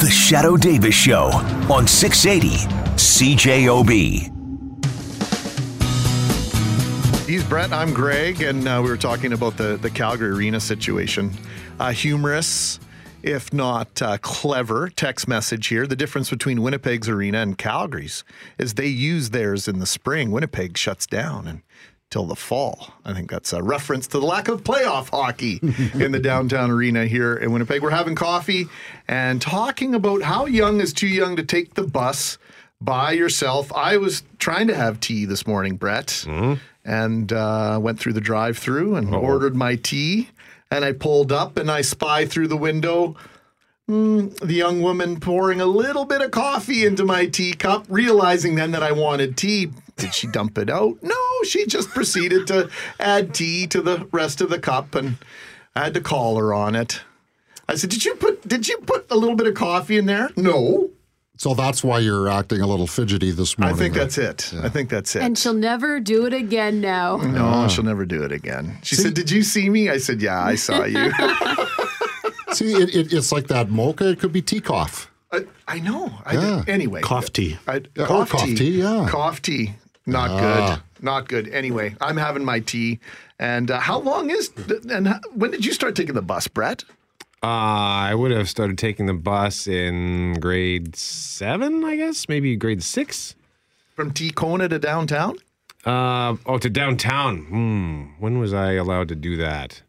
The Shadow Davis Show on 680 CJOB. He's Brett. I'm Greg, and uh, we were talking about the the Calgary Arena situation. Uh, humorous, if not uh, clever, text message here. The difference between Winnipeg's arena and Calgary's is they use theirs in the spring. Winnipeg shuts down and till the fall. I think that's a reference to the lack of playoff hockey in the downtown arena here in Winnipeg. We're having coffee and talking about how young is too young to take the bus by yourself. I was trying to have tea this morning, Brett, and uh, went through the drive-through and ordered my tea. And I pulled up and I spy through the window mm, the young woman pouring a little bit of coffee into my teacup, realizing then that I wanted tea. Did she dump it out? No, she just proceeded to add tea to the rest of the cup, and I had to call her on it. I said, "Did you put Did you put a little bit of coffee in there?" No. So that's why you're acting a little fidgety this morning. I think then. that's it. I think that's it. And she'll never do it again now. no, she'll never do it again. She said, "Did you see me?" I said, "Yeah, I saw you." See, it, it, it's like that mocha. It could be tea cough. I, I know. I, Yeah. Anyway, Cough tea. I, Yeah, or cough, cough tea. tea, yeah. Cough tea. Not Ah. good. Not good. Anyway, I'm having my tea. And uh, how long is and how, when did you start taking the bus, Brett? Uh, I would have started taking the bus in grade seven, I guess, maybe grade six. From T Kona to downtown? Uh, oh, to downtown. Hmm. When was I allowed to do that?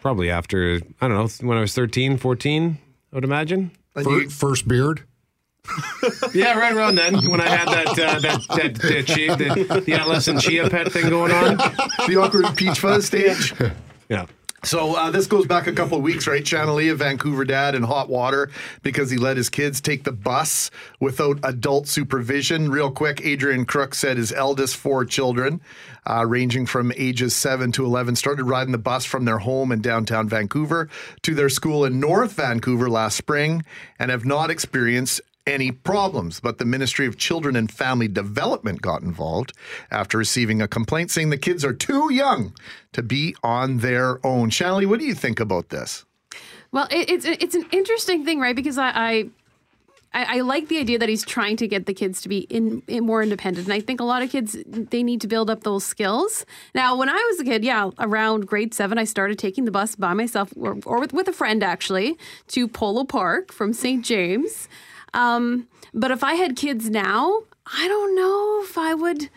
Probably after, I don't know, when I was 13, 14, I would imagine. And Fir- you- first beard. Yeah, right around then when I had that, uh, that, that, that chia, the, the adolescent chia pet thing going on. the awkward peach fuzz stage. Yeah. So uh, this goes back a couple of weeks, right? Shanley, a Vancouver dad, in hot water because he let his kids take the bus without adult supervision. Real quick, Adrian Crook said his eldest four children, uh, ranging from ages seven to eleven, started riding the bus from their home in downtown Vancouver to their school in North Vancouver last spring, and have not experienced any problems. But the Ministry of Children and Family Development got involved after receiving a complaint saying the kids are too young to be on their own. Shanley, what do you think about this? Well, it, it's it's an interesting thing, right? Because I, I I like the idea that he's trying to get the kids to be in, in more independent, and I think a lot of kids they need to build up those skills. Now, when I was a kid, yeah, around grade seven, I started taking the bus by myself or, or with, with a friend actually to Polo Park from St. James. Um, but if I had kids now, I don't know if I would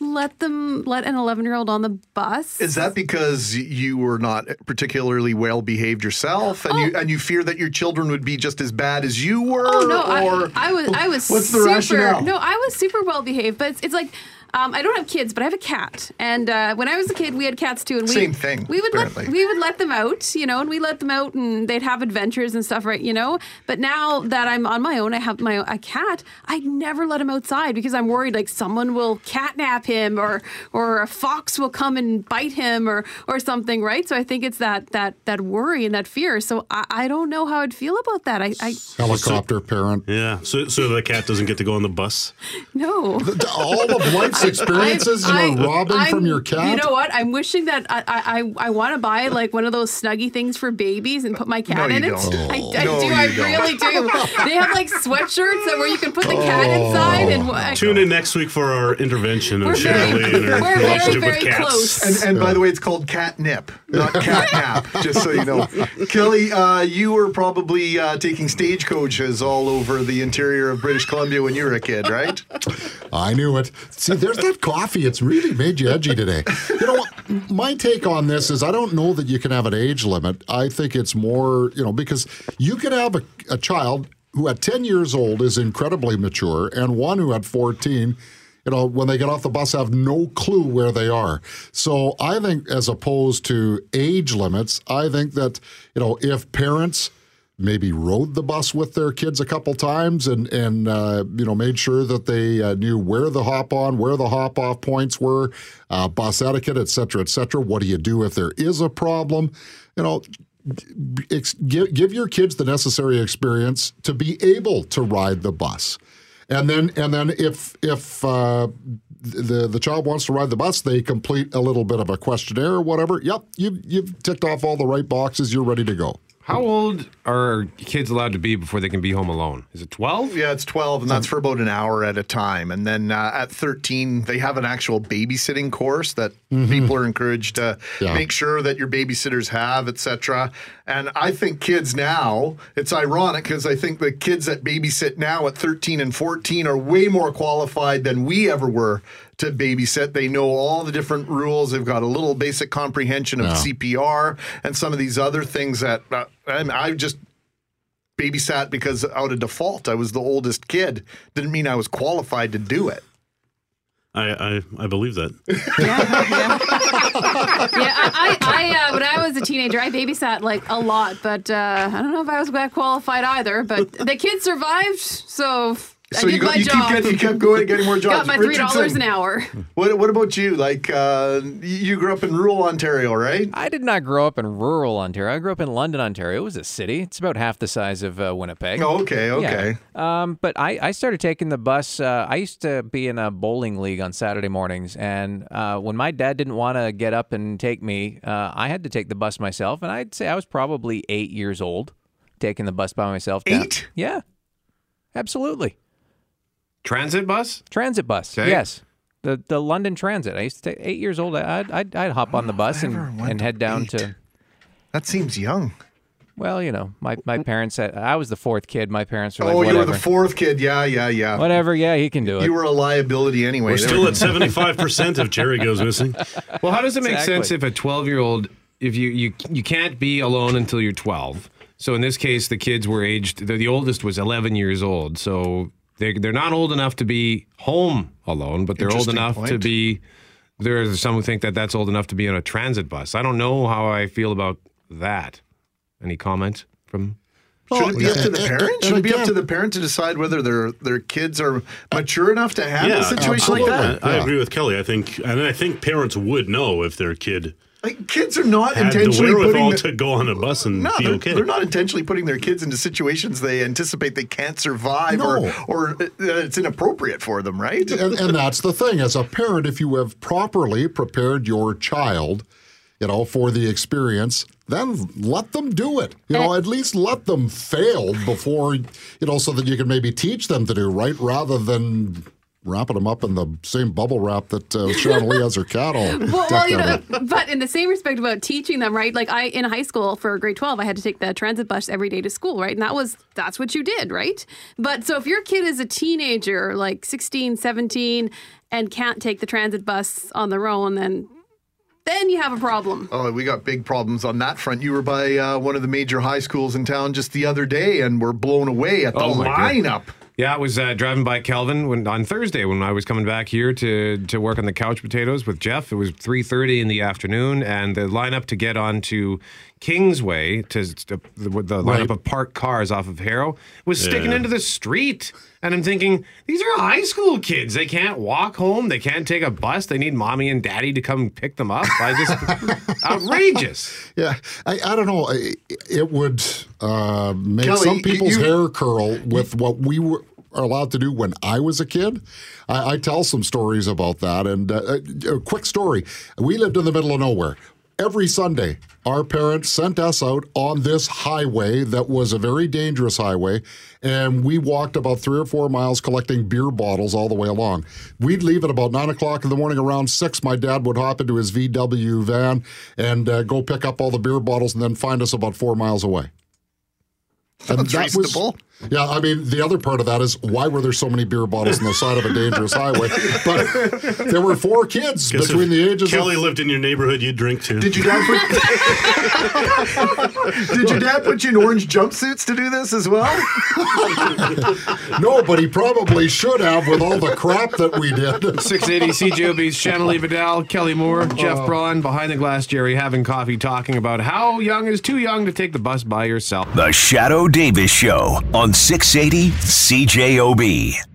let them let an 11 year old on the bus. Is that because you were not particularly well behaved yourself, and you and you fear that your children would be just as bad as you were? Oh no, or I, I was I was what's the rationale? No, I was super well behaved, but it's, it's like um, I don't have kids, but I have a cat. And uh, when I was a kid, we had cats too, and we Same thing, We would let apparently. we would let them out, you know, and we let them out, and they'd have adventures and stuff, right? You know. But now that I'm on my own, I have my a cat. I never let him outside because I'm worried like someone will catnap him, or or a fox will come and bite him, or or something, right? So I think it's that that that worry and that fear. So I, I don't know how I'd feel about that. I, I Helicopter parent. Yeah. So so the cat doesn't get to go on the bus. no. All of life's experiences, I- you know, robbing I'm- from your cat. You know what? I'm wishing that I I, I want to buy like one of those snuggy things for babies and put my cat No, in you it. don't. I, I No, do. you I don't. really do. They have like sweatshirts that where you can put the cat Oh. inside and I- Tune in next week for our intervention of We're very- Shirley and her we're very, relationship with cats. close. And, and by the way, it's called catnip, not catnap, just so you know. Kelly, uh, you were probably uh, taking stagecoaches all over the interior of British Columbia when you were a kid, right? I knew it. See, there's that coffee. It's really made you edgy today. You know? My take on this is I don't know that you can have an age limit. I think it's more, you know, because you can have a, a child who at 10 years old is incredibly mature and one who at 14 you know, when they get off the bus, have no clue where they are. So I think, as opposed to age limits, I think that, you know, if parents maybe rode the bus with their kids a couple times and and uh, you know made sure that they uh, knew where the hop on, where the hop off points were, uh, bus etiquette, et cetera, et cetera. What do you do if there is a problem? You know. Ex- give, give your kids the necessary experience to be able to ride the bus, and then and then if if uh, the the child wants to ride the bus, they complete a little bit of a questionnaire or whatever. Yep, you you've ticked off all the right boxes. You're ready to go. How old are kids allowed to be before they can be home alone? Is it 12? Yeah, it's 12, and that's for about an hour at a time. And then uh, at 13, they have an actual babysitting course that people are encouraged to Yeah. make sure that your babysitters have, etc. And I think kids now, it's ironic because I think the kids that babysit now at 13 and 14 are way more qualified than we ever were to babysit. They know all the different rules. They've got a little basic comprehension of Yeah. CPR and some of these other things that uh, I, I just babysat because out of default I was the oldest kid. Didn't mean I was qualified to do it. I, I, I believe that. Yeah, yeah. yeah I, I, I uh, when I was a teenager, I babysat like a lot, but uh, I don't know if I was that qualified either. But the kids survived, so, So I did you, go, my you job. keep getting, you kept going, getting more jobs. Got my three dollars an hour. What, what about you? Like uh, you grew up in rural Ontario, right? I did not grow up in rural Ontario. I grew up in London, Ontario. It was a city. It's about half the size of uh, Winnipeg. Oh, okay, okay. Yeah. Um, but I, I started taking the bus. Uh, I used to be in a bowling league on Saturday mornings, and uh, when my dad didn't want to get up and take me, uh, I had to take the bus myself. And I'd say I was probably eight years old, taking the bus by myself. down- Eight? Yeah, absolutely. Transit bus? Transit bus. Okay. Yes. The the London Transit. I used to take eight years old. I'd I'd, I'd hop on the oh, bus and, and head down eight. to. That seems young. Well, you know, my, my parents said I was the fourth kid. My parents were like, oh, you whatever, were the fourth kid. Yeah, yeah, yeah. whatever. Yeah, he can do it. You were a liability anyway. We're still at seventy five percent if Jerry goes missing. Well, how does it make Exactly. sense if a 12 year old, if you, you you can't be alone until you're 12? So in this case, the kids were aged. The, the oldest was 11 years old. So they they're not old enough to be home alone, but they're old Interesting enough to point. be. There's some who think that that's old enough to be on a transit bus. I don't know how I feel about that. Any comment from? Should it be up to the parent? Should it be up to the parent to decide whether their their kids are mature enough to handle Yeah, a situation like absolutely. that? I Yeah. agree with Kelly. I think, and I think parents would know if their kid Like kids are not had the intentionally putting the- to go on a bus and No, be they're, okay. they're not intentionally putting their kids into situations they anticipate they can't survive No. or or uh, it's inappropriate for them, right? and, and that's the thing. As a parent, if you have properly prepared your child, you know, for the experience, then let them do it. You know, at least let them fail before, you know, so that you can maybe teach them to do right rather than wrapping them up in the same bubble wrap that uh, Shanley has her cat all Well, well, you know, but in the same respect about teaching them, right? Like I in high school for grade 12, I had to take the transit bus every day to school, right? And that was that's what you did, right? But so if your kid is a teenager, like 16, 17 and can't take the transit bus on their own, then then you have a problem. Oh, we got big problems on that front. You were by uh, one of the major high schools in town just the other day and were blown away at the Oh, my God. Yeah, I was uh, driving by Kelvin when on Thursday when I was coming back here to to work on the couch potatoes with Jeff. It was three thirty in the afternoon, and the lineup to get onto Kingsway to, to the, the lineup Right. of parked cars off of Harrow was sticking Yeah. into the street. And I'm thinking, these are high school kids. They can't walk home. They can't take a bus. They need mommy and daddy to come pick them up. I just outrageous. Yeah, I, I don't know. I- It would uh, make Kelly, some people's you- hair curl with what we were are allowed to do when I was a kid. I, I tell some stories about that. And uh, a, a quick story: we lived in the middle of nowhere. Every Sunday, our parents sent us out on this highway that was a very dangerous highway, and we walked about three or four miles collecting beer bottles all the way along. We'd leave at about nine o'clock in the morning. Around six, my dad would hop into his VW van and uh, go pick up all the beer bottles and then find us about four miles away. And Sounds reasonable. Yeah, I mean, the other part of that is why were there so many beer bottles on the side of a dangerous highway? But there were four kids Guess between the ages Kelly of. lived in your neighborhood, you'd drink too. Did your dad put Did your dad put you in orange jumpsuits to do this as well? No, but he probably should have with all the crap that we did. 680 CJOB's Shanley Vidal, Kelly Moore, Jeff oh. Braun, behind the glass, Jerry, having coffee, talking about how young is too young to take the bus by yourself. The Shadow Davis Show on 680 CJOB.